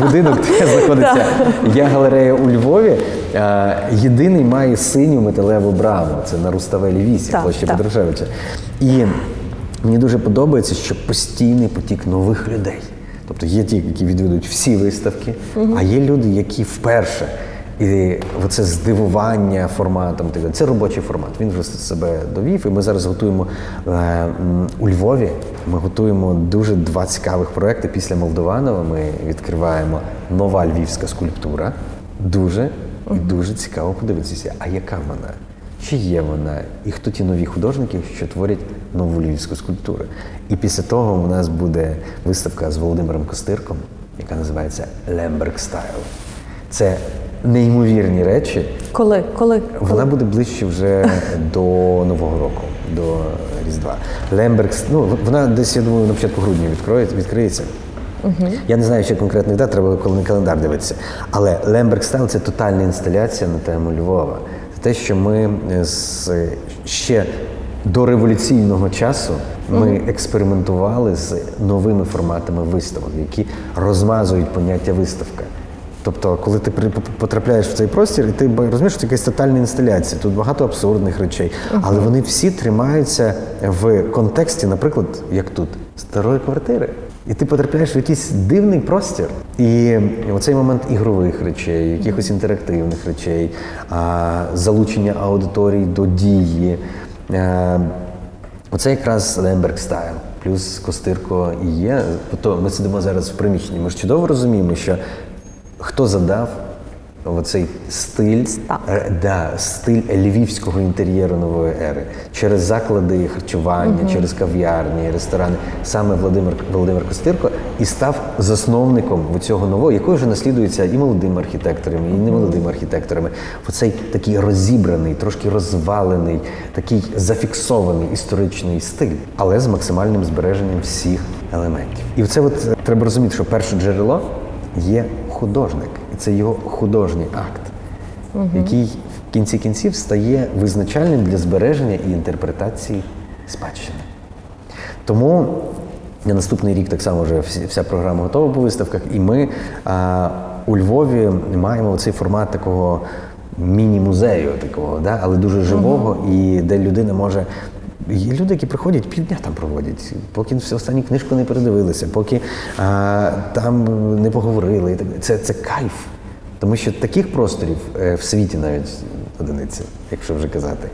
S3: будинок, де знаходиться я галерея у Львові, е, єдиний має синю металеву браву. Це на Руставелі 8,
S2: Так,
S3: площі. Петрушевича. І мені дуже подобається, що постійний потік нових людей. Тобто є ті, які відвідують всі виставки, а є люди, які вперше. І оце здивування форматом. Це робочий формат. Він вже себе довів. І ми зараз готуємо е, у Львові. Ми готуємо дуже два цікавих проекти. Після Молдованова ми відкриваємо нова львівська скульптура. Дуже і дуже цікаво подивитися, а яка вона? Чи є вона, і хто ті нові художники, що творять нову львівську скульптуру. І після того у нас буде виставка з Володимиром Костирком, яка називається Лемберг Стайл. Це неймовірні речі.
S2: Коли? Коли?
S3: Вона буде ближче вже до Нового року, до Різдва. Лемберг, ну вона десь, я думаю, на початку грудня відкриється. Я не знаю, ще конкретних дат, треба коли на календар дивитися. Але Лемберг Стайл це тотальна інсталяція на тему Львова. Це те, що ми з ще до революційного часу ми експериментували з новими форматами виставок, які розмазують поняття виставка. Тобто, коли ти потрапляєш в цей простір, і ти розумієш, що це якась тотальна інсталяція. Тут багато абсурдних речей, але вони всі тримаються в контексті, наприклад, як тут, старої квартири. І ти потрапляєш в якийсь дивний простір. І оцей момент ігрових речей, якихось інтерактивних речей, залучення аудиторії до дії. е, Оце якраз Лемберг стайл, плюс Костирко і є. Тобто ми сидимо зараз в приміщенні. Ми ж чудово розуміємо, що хто задав оцей стиль, е, да, стиль львівського інтер'єру нової ери через заклади харчування, через кав'ярні, ресторани. Саме Володимир Володимир Костирко і став засновником цього нового, який вже наслідується і молодими архітекторами, і немолодими архітекторами. Оцей такий розібраний, трошки розвалений, такий зафіксований історичний стиль, але з максимальним збереженням всіх елементів. І це от е, треба розуміти, що перше джерело є художник, і це його художній акт, який в кінці кінців стає визначальним для збереження і інтерпретації спадщини. Тому на наступний рік так само вже вся програма готова по виставках, і ми а, у Львові маємо цей формат такого міні-музею, такого, да? але дуже живого, і де людина може. Є люди, які приходять півдня там проводять, поки всю останню книжку не передивилися, поки а, там не поговорили. Це, це кайф. Тому що таких просторів е, в світі навіть одиниці, якщо вже казати.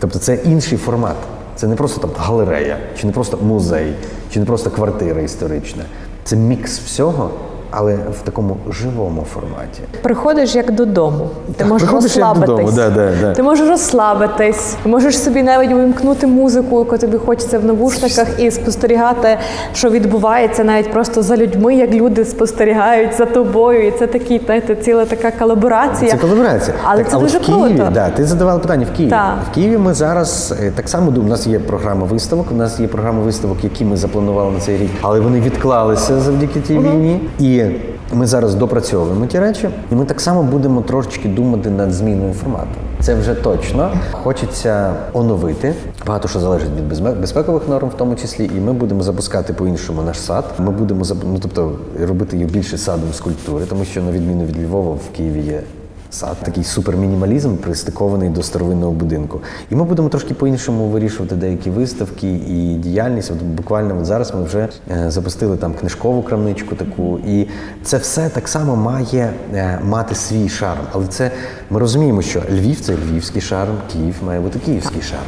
S3: Тобто це інший формат. Це не просто там галерея, чи не просто музей, чи не просто квартира історична. Це мікс всього, але в такому живому форматі.
S2: Приходиш як додому. Ти
S3: Так,
S2: можеш розслабитись.
S3: додому, да, да, да.
S2: Ти можеш розслабитись, можеш собі навіть увімкнути музику, яку тобі хочеться в навушниках, і спостерігати, що відбувається навіть просто за людьми, як люди спостерігають за тобою. І це такий, знаєте, ціла така колаборація.
S3: Це колаборація.
S2: Але
S3: Так,
S2: це
S3: от
S2: дуже
S3: в Києві,
S2: круто.
S3: Да, ти задавала питання в Києві.
S2: Так.
S3: В Києві ми зараз е, так само думаємо, у нас є програма виставок. У нас є програма виставок, які ми запланували на цей рік, але вони відклалися завдяки тій війні. І ми зараз допрацьовуємо ті речі, і ми так само будемо трошечки думати над зміною формату. Це вже точно. Хочеться оновити. Багато що залежить від безпекових норм, в тому числі, і ми будемо запускати по-іншому наш сад. Ми будемо ну, тобто робити його більше садом скульптури, тому що на відміну від Львова в Києві є сад, такий супермінімалізм, пристикований до старовинного будинку. І ми будемо трошки по-іншому вирішувати деякі виставки і діяльність. От буквально от зараз ми вже е, запустили там книжкову крамничку таку, і це все так само має е, мати свій шарм. Але це ми розуміємо, що Львів це львівський шарм, Київ має бути київський шарм.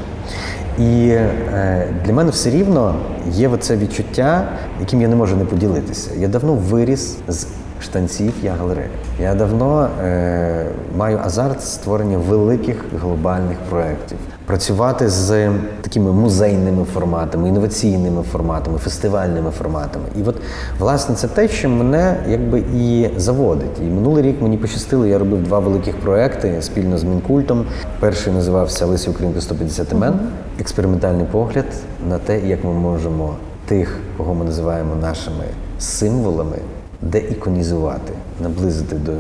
S3: І е, для мене все рівно є оце відчуття, яким я не можу не поділитися. Я давно виріс з штанців я галерея. Я давно е, маю азарт створення великих глобальних проєктів. Працювати з такими музейними форматами, інноваційними форматами, фестивальними форматами. І от, власне, це те, що мене якби і заводить. І минулий рік мені пощастило, я робив два великих проекти спільно з Мінкультом. Перший називався Лесі Українка 150 імен. Експериментальний погляд на те, як ми можемо тих, кого ми називаємо нашими символами, деіконізувати, наблизити до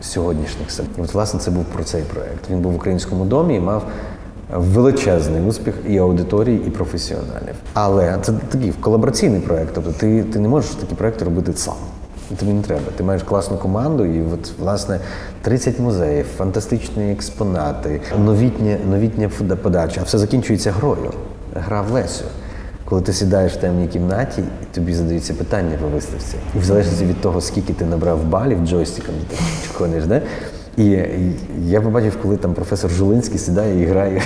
S3: сьогоднішніх себе. І от, власне, це був про цей проект. Він був в українському домі і мав величезний успіх і аудиторії, і професіоналів. Але це такий колабораційний проект. Тобто ти, ти не можеш такі проекти робити сам. Тобі не треба. Ти маєш класну команду, і от власне 30 музеїв, фантастичні експонати, новітня, новітня подача. А все закінчується грою. Гра в Лесю. Коли ти сідаєш в темній кімнаті, і тобі задаються питання по виставці. І в залежності від того, скільки ти набрав балів джойстиком, ти чекониш, да? І, і я побачив, коли там професор Жулинський сідає і грає.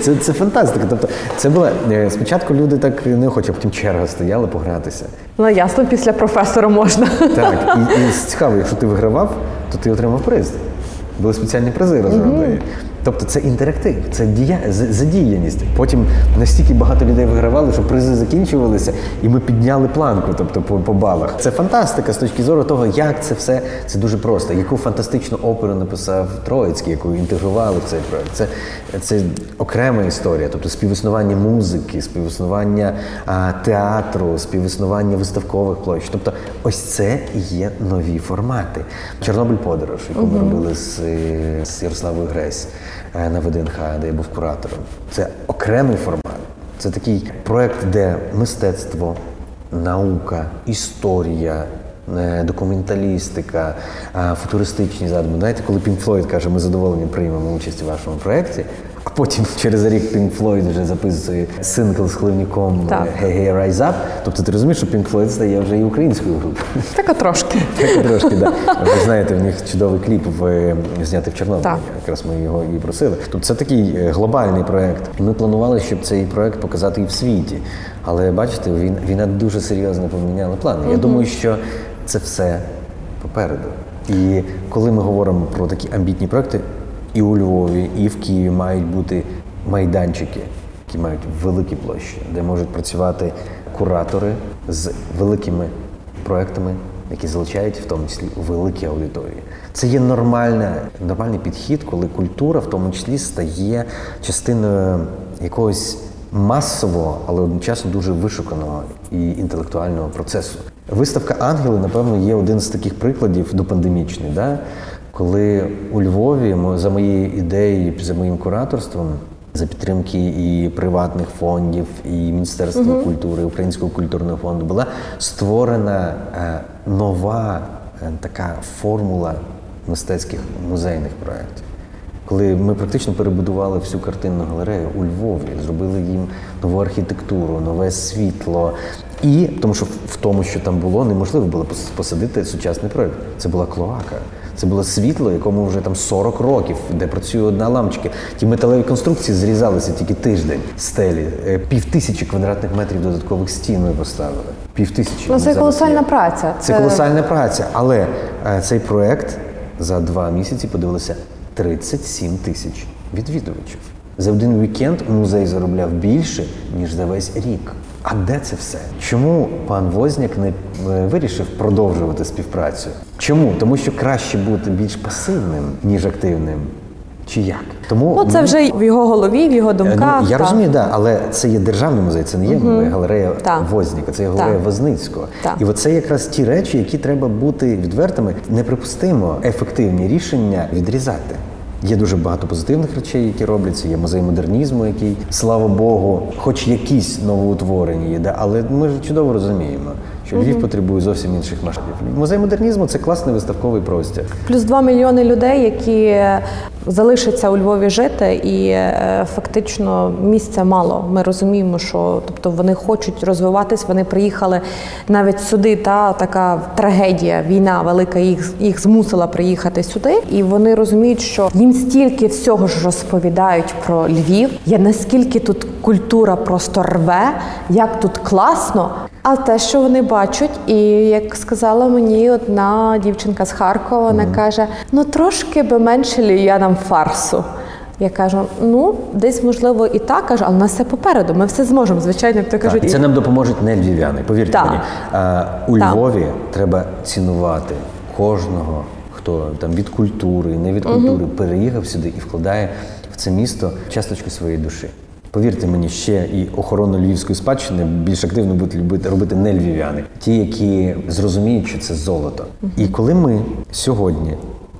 S3: Це, це фантастика. Тобто, це було е, спочатку люди так неохоче, а потім черга стояла погратися.
S2: Ну ясно, після професора можна.
S3: Так, і, і цікаво, якщо ти вигравав, то ти отримав приз. Були спеціальні призи розроблені. Тобто це інтерактив, це дія, задіяність. Потім настільки багато людей вигравали, що призи закінчувалися, і ми підняли планку, тобто по, по балах. Це фантастика з точки зору того, як це все це дуже просто. Яку фантастичну оперу написав Троїцький, яку інтегрували в цей проект. Це, це окрема історія, тобто співіснування музики, співіснування а, театру, співіснування виставкових площ. Тобто, ось це і є нові формати. Чорнобиль подорож, яку ми робили з, з Ярославою Гресь на ВДНХ, де я був куратором. Це окремий формат. Це такий проект, де мистецтво, наука, історія. е, Документалістика, е, футуристичні задуми. Знаєте, коли Floyd каже, ми задоволені приймемо участь у вашому проєкті, потім через рік Pink Floyd вже записує сингл з хливняком
S2: Так.
S3: Hey Hey Rise Up. Тобто ти розумієш, що Pink Floyd стає вже і українською групою.
S2: Так от трошки.
S3: Так, Трошки, да. Ви знаєте, в них чудовий кліп в, знятий в Чорнобилі. Якраз ми його і просили. Тобто це такий е, глобальний проект. Ми планували, щоб цей проект показати і в світі. Але бачите, він, війна дуже серйозно поміняла плани. Я думаю, що це все попереду. І коли ми говоримо про такі амбітні проекти, і у Львові, і в Києві мають бути майданчики, які мають великі площі, де можуть працювати куратори з великими проектами, які залучають в тому числі великі аудиторії. Це є нормальне, нормальний підхід, коли культура в тому числі стає частиною якогось масового, але одночасно дуже вишуканого і інтелектуального процесу. Виставка Ангели, напевно, є один з таких прикладів допандемічний, да? Коли у Львові за моєю ідеєю, за моїм кураторством, за підтримки і приватних фондів, і Міністерства угу. культури, Українського культурного фонду була створена е, нова е, така формула мистецьких музейних проєктів коли ми практично перебудували всю картинну галерею у Львові, зробили їм нову архітектуру, нове світло. І тому, що в тому, що там було, неможливо було посадити сучасний проект. Це була клоака. Це було світло, якому вже там 40 років, де працює одна лампочка. Ті металеві конструкції зрізалися тільки тиждень стелі. Е, пів тисячі квадратних метрів додаткових стін ми поставили. Пів тисячі.
S2: Ну, це колосальна праця.
S3: Це... це колосальна праця. Але е, цей проект за два місяці подивилися 37 тисяч відвідувачів. За один вікенд музей заробляв більше, ніж за весь рік. А де це все? Чому пан Возняк не е, вирішив продовжувати співпрацю? Чому? Тому що краще бути більш пасивним, ніж активним. Чи як?
S2: Тому ну, це вже в його голові, в його думках.
S3: Ну, я та. розумію, да, але це є державний музей, це не є угу. галерея та. Возніка, це є галерея та. Возницького. Та. І оце якраз ті речі, які треба бути відвертими. Неприпустимо ефективні рішення відрізати. Є дуже багато позитивних речей, які робляться. Є музей модернізму, який, слава Богу, хоч якісь новоутворені є, але ми ж чудово розуміємо що Львів потребує зовсім інших масштабів. Музей модернізму це класний виставковий простір.
S2: Плюс два мільйони людей, які залишаться у Львові жити, і е, фактично місця мало. Ми розуміємо, що тобто вони хочуть розвиватись. Вони приїхали навіть сюди. Та така трагедія, війна велика їх їх змусила приїхати сюди, і вони розуміють, що їм стільки всього ж розповідають про Львів. Я наскільки тут культура просто рве, як тут класно. А те, що вони бачать, і як сказала мені одна дівчинка з Харкова, вона mm. каже: ну трошки би менше лія нам фарсу. Я кажу, ну десь можливо і так кажу, але у нас все попереду. Ми все зможемо. Звичайно, як то кажуть,
S3: і це нам допоможуть не львів'яни. Повірте так. мені, а, у так. Львові треба цінувати кожного, хто там від культури, не від культури, угу. переїхав сюди і вкладає в це місто часточку своєї душі. Повірте мені, ще і охорону львівської спадщини більш активно будуть любити робити не львів'яни, ті, які зрозуміють, що це золото. І коли ми сьогодні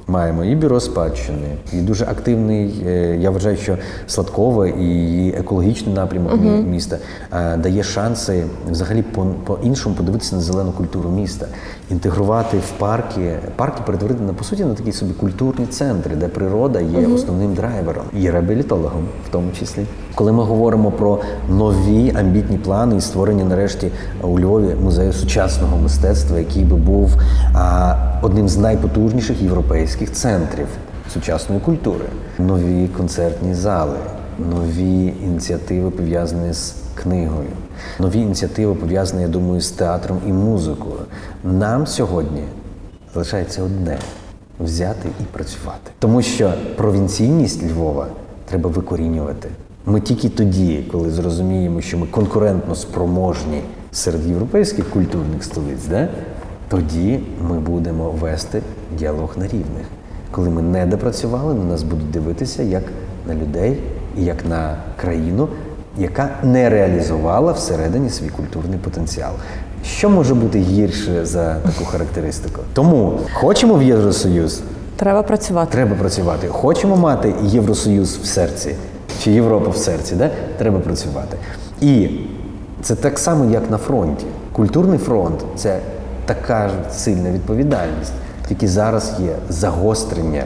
S3: маємо і бюро спадщини, і дуже активний. Е, я вважаю, що Сладкова і її екологічний напрямок міста е, дає шанси взагалі по іншому подивитися на зелену культуру міста, інтегрувати в парки, парки перетворити на по суті на такі собі культурні центри, де природа є uh -huh. основним драйвером і реабілітологом, в тому числі. Коли ми говоримо про нові амбітні плани і створення нарешті у Львові музею сучасного мистецтва, який би був а, одним з найпотужніших європейських центрів сучасної культури, нові концертні зали, нові ініціативи пов'язані з книгою, нові ініціативи пов'язані, я думаю, з театром і музикою. Нам сьогодні залишається одне взяти і працювати, тому що провінційність Львова треба викорінювати. Ми тільки тоді, коли зрозуміємо, що ми конкурентно спроможні серед європейських культурних столиць, да? тоді ми будемо вести діалог на рівних. Коли ми не допрацювали, на нас будуть дивитися як на людей і як на країну, яка не реалізувала всередині свій культурний потенціал. Що може бути гірше за таку характеристику? Тому хочемо в Євросоюз.
S2: Треба працювати.
S3: Треба працювати. Хочемо мати Євросоюз в серці чи Європа в серці, де треба працювати. І це так само, як на фронті. Культурний фронт це така ж сильна відповідальність. Тільки зараз є загострення,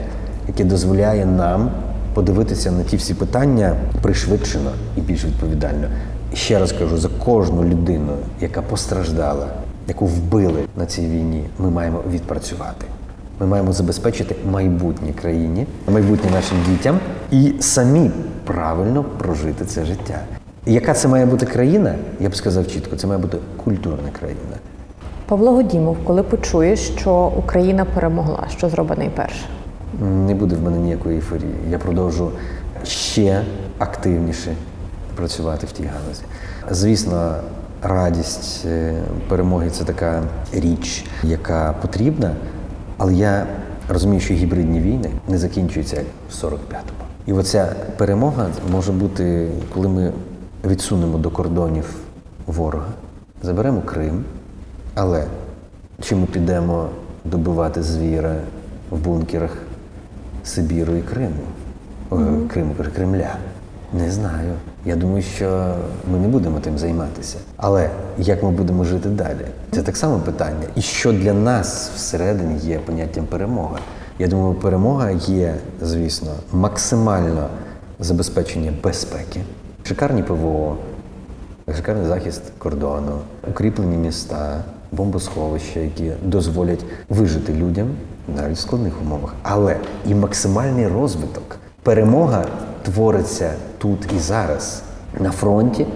S3: яке дозволяє нам подивитися на ті всі питання пришвидшено і більш відповідально. ще раз кажу, за кожну людину, яка постраждала, яку вбили на цій війні, ми маємо відпрацювати. Ми маємо забезпечити майбутнє країні, майбутнє нашим дітям і самі правильно прожити це життя. Яка це має бути країна? Я б сказав чітко, це має бути культурна країна.
S2: Павло Годімов, коли почує, що Україна перемогла, що зробить найперше?
S3: Не буде в мене ніякої ейфорії. Я продовжу ще активніше працювати в тій галузі. Звісно, радість е, перемоги це така річ, яка потрібна, але я розумію, що гібридні війни не закінчуються в 45-му. І оця перемога може бути, коли ми відсунемо до кордонів ворога, заберемо Крим, але чи ми підемо добивати звіра в бункерах Сибіру і Криму? О, Криму, кажу, Кремля. Не знаю. Я думаю, що ми не будемо тим займатися. Але як ми будемо жити далі? Це так само питання. І що для нас всередині є поняттям перемога? Я думаю, перемога є, звісно, максимально забезпечення безпеки, шикарні ПВО, шикарний захист кордону, укріплені міста, бомбосховища, які дозволять вижити людям навіть в складних умовах. Але і максимальний розвиток. Перемога твориться тут і зараз на фронті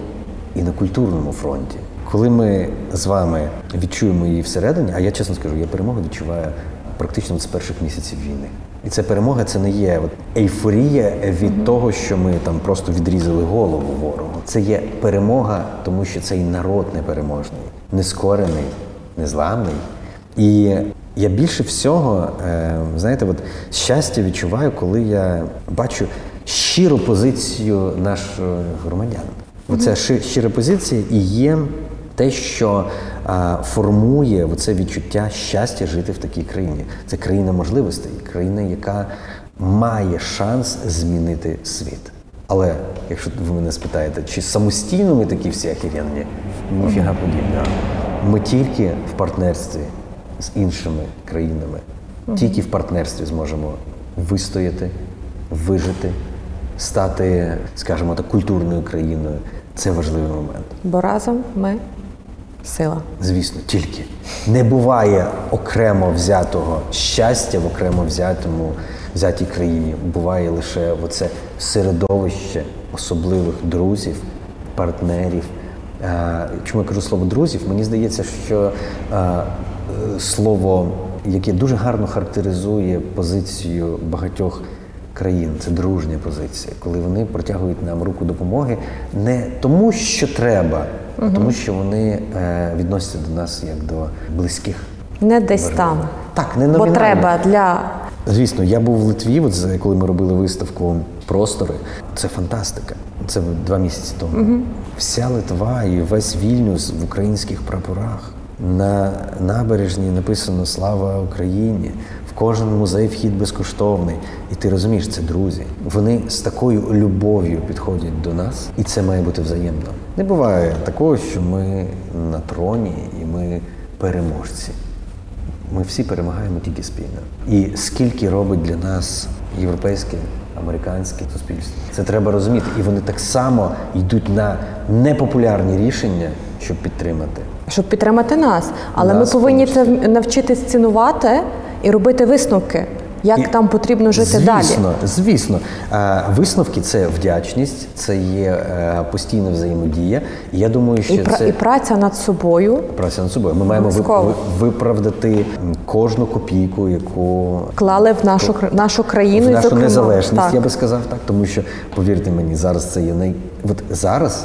S3: і на культурному фронті. Коли ми з вами відчуємо її всередині, а я чесно скажу, я перемогу відчуваю практично з перших місяців війни. І ця перемога це не є от ейфорія від того, що ми там просто відрізали голову ворогу. Це є перемога, тому що цей народ непереможний, нескорений, незламний. І я більше всього, е, знаєте, от щастя відчуваю, коли я бачу щиру позицію наших громадян. Оця щира позиція і є те, що а, формує це відчуття щастя жити в такій країні. Це країна можливостей, країна, яка має шанс змінити світ. Але якщо ви мене спитаєте, чи самостійно ми такі всі охеренні, ніфіга подібного. Ми тільки в партнерстві з іншими країнами, тільки в партнерстві зможемо вистояти, вижити, стати, скажімо так, культурною країною. Це важливий момент.
S2: Бо разом ми сила.
S3: Звісно, тільки не буває окремо взятого щастя в окремо взятому взятій країні. Буває лише оце середовище особливих друзів, партнерів. Е, Чому я кажу слово друзів? Мені здається, що е, слово, яке дуже гарно характеризує позицію багатьох країн, це дружня позиція, коли вони протягують нам руку допомоги не тому, що треба, а тому, що вони е, відносяться до нас як до близьких.
S2: Не десь там.
S3: Так, не
S2: Бо
S3: номінально.
S2: треба для
S3: Звісно, я був в Литві, от коли ми робили виставку Простори. Це фантастика. Це два місяці тому. Вся Литва і весь Вільнюс в українських прапорах. На набережні написано Слава Україні. Кожен музей вхід безкоштовний. І ти розумієш, це друзі. Вони з такою любов'ю підходять до нас, і це має бути взаємно. Не буває такого, що ми на троні і ми переможці. Ми всі перемагаємо тільки спільно. І скільки робить для нас європейське, американське суспільство, це треба розуміти. І вони так само йдуть на непопулярні рішення, щоб підтримати.
S2: щоб підтримати нас. Але
S3: Нас,
S2: ми повинні це навчитись цінувати і робити висновки, як
S3: І-
S2: там потрібно жити
S3: звісно,
S2: далі.
S3: Звісно, Е, висновки це вдячність, це є е, постійна взаємодія. І я думаю, що
S2: І, пра-
S3: це
S2: і праця над собою
S3: праця над собою. Ми маємо ви-
S2: Обов'язково.
S3: ви- виправдати кожну копійку, яку
S2: клали в нашу кр- нашу країну
S3: в нашу
S2: зокрема.
S3: незалежність,
S2: Так.
S3: я би сказав так, тому що повірте мені, зараз це є най... От зараз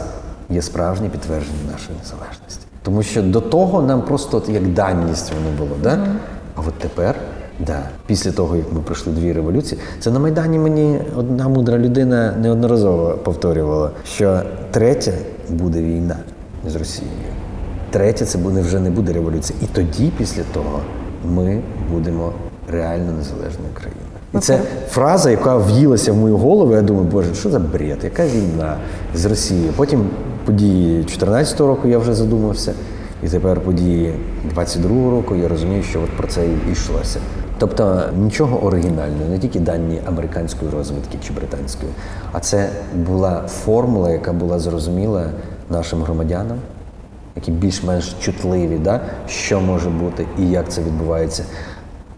S3: є справжнє підтвердження нашої незалежності. Тому що до того нам просто от як даність воно було, да? А от тепер, да, після того, як ми пройшли дві революції, це на Майдані мені одна мудра людина неодноразово повторювала, що третя буде війна з Росією. Третє, це буде вже не буде революція. І тоді, після того, ми будемо реально незалежною країною. І це фраза, яка в'їлася в мою голову. Я думаю, боже, що за бред? Яка війна з Росією? Потім події 2014 року я вже задумався, і тепер події 22-го року я розумію, що от про це і йшлося. Тобто нічого оригінального, не тільки дані американської розвідки чи британської, а це була формула, яка була зрозуміла нашим громадянам, які більш-менш чутливі, да, що може бути і як це відбувається.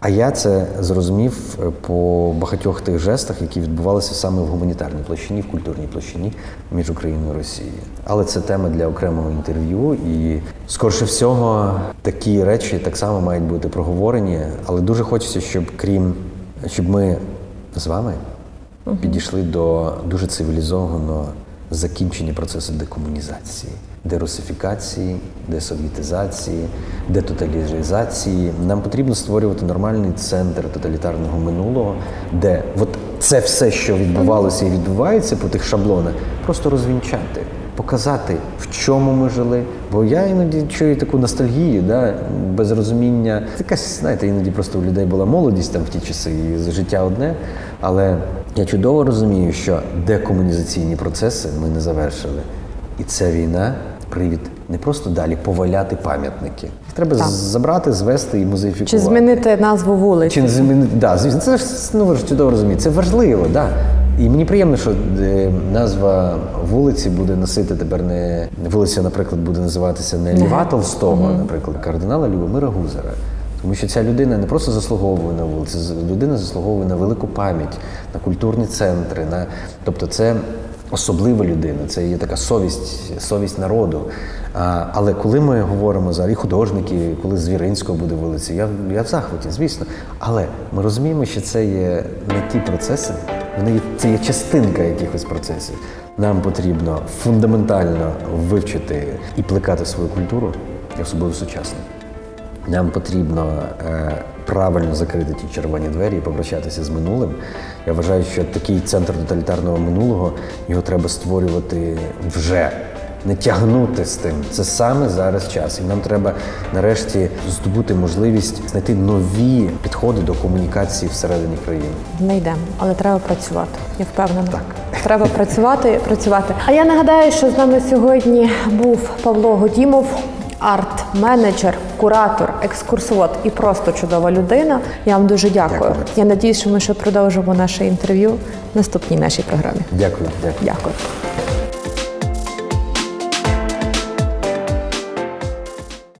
S3: А я це зрозумів е, по багатьох тих жестах, які відбувалися саме в гуманітарній площині, в культурній площині між Україною і Росією. Але це тема для окремого інтерв'ю, і скорше всього такі речі так само мають бути проговорені. Але дуже хочеться, щоб крім щоб ми з вами підійшли до дуже цивілізованого закінчення процесу декомунізації, дерусифікації, десовітизації, детоталізації. Нам потрібно створювати нормальний центр тоталітарного минулого, де от це все, що відбувалося і відбувається по тих шаблонах, просто розвінчати. Показати, в чому ми жили. Бо я іноді чую таку ностальгію, да, без розуміння. Якась, знаєте, іноді просто у людей була молодість там в ті часи, і життя одне. Але я чудово розумію, що декомунізаційні процеси ми не завершили. І ця війна привід не просто далі поваляти пам'ятники. Їх треба
S2: Так.
S3: забрати, звести і музеїфікувати.
S2: Чи змінити назву вулиці?
S3: Чи змінити? Да, звісно, це ж ну ви ж чудово розумієте. Це важливо, да. І мені приємно, що е, назва вулиці буде носити тепер не вулиця, наприклад, буде називатися не Льва Толстого, наприклад, кардинала Любомира Гузера. Тому що ця людина не просто заслуговує на вулиці, людина заслуговує на велику пам'ять, на культурні центри. На... Тобто це особлива людина, це є така совість, совість народу. Але коли ми говоримо за і художники, коли Звіринського буде вулиці, я, я в захваті, звісно. Але ми розуміємо, що це є не ті процеси, вони є, це є частинка якихось процесів. Нам потрібно фундаментально вивчити і плекати свою культуру, особливо сучасну. Нам потрібно е, правильно закрити ті червоні двері і попрощатися з минулим. Я вважаю, що такий центр тоталітарного минулого його треба створювати вже. Не тягнути з тим. Це саме зараз час. І нам треба нарешті здобути можливість знайти нові підходи до комунікації всередині країни.
S2: Не йдемо, але треба працювати. Я впевнена. Так. Треба працювати, працювати. А я нагадаю, що з нами сьогодні був Павло Годімов, арт-менеджер, куратор, екскурсовод і просто чудова людина. Я вам дуже дякую.
S3: Дякую.
S2: Я надіюсь, що ми ще продовжимо наше інтерв'ю в наступній нашій програмі.
S3: Дякую, дякую.
S2: Дякую.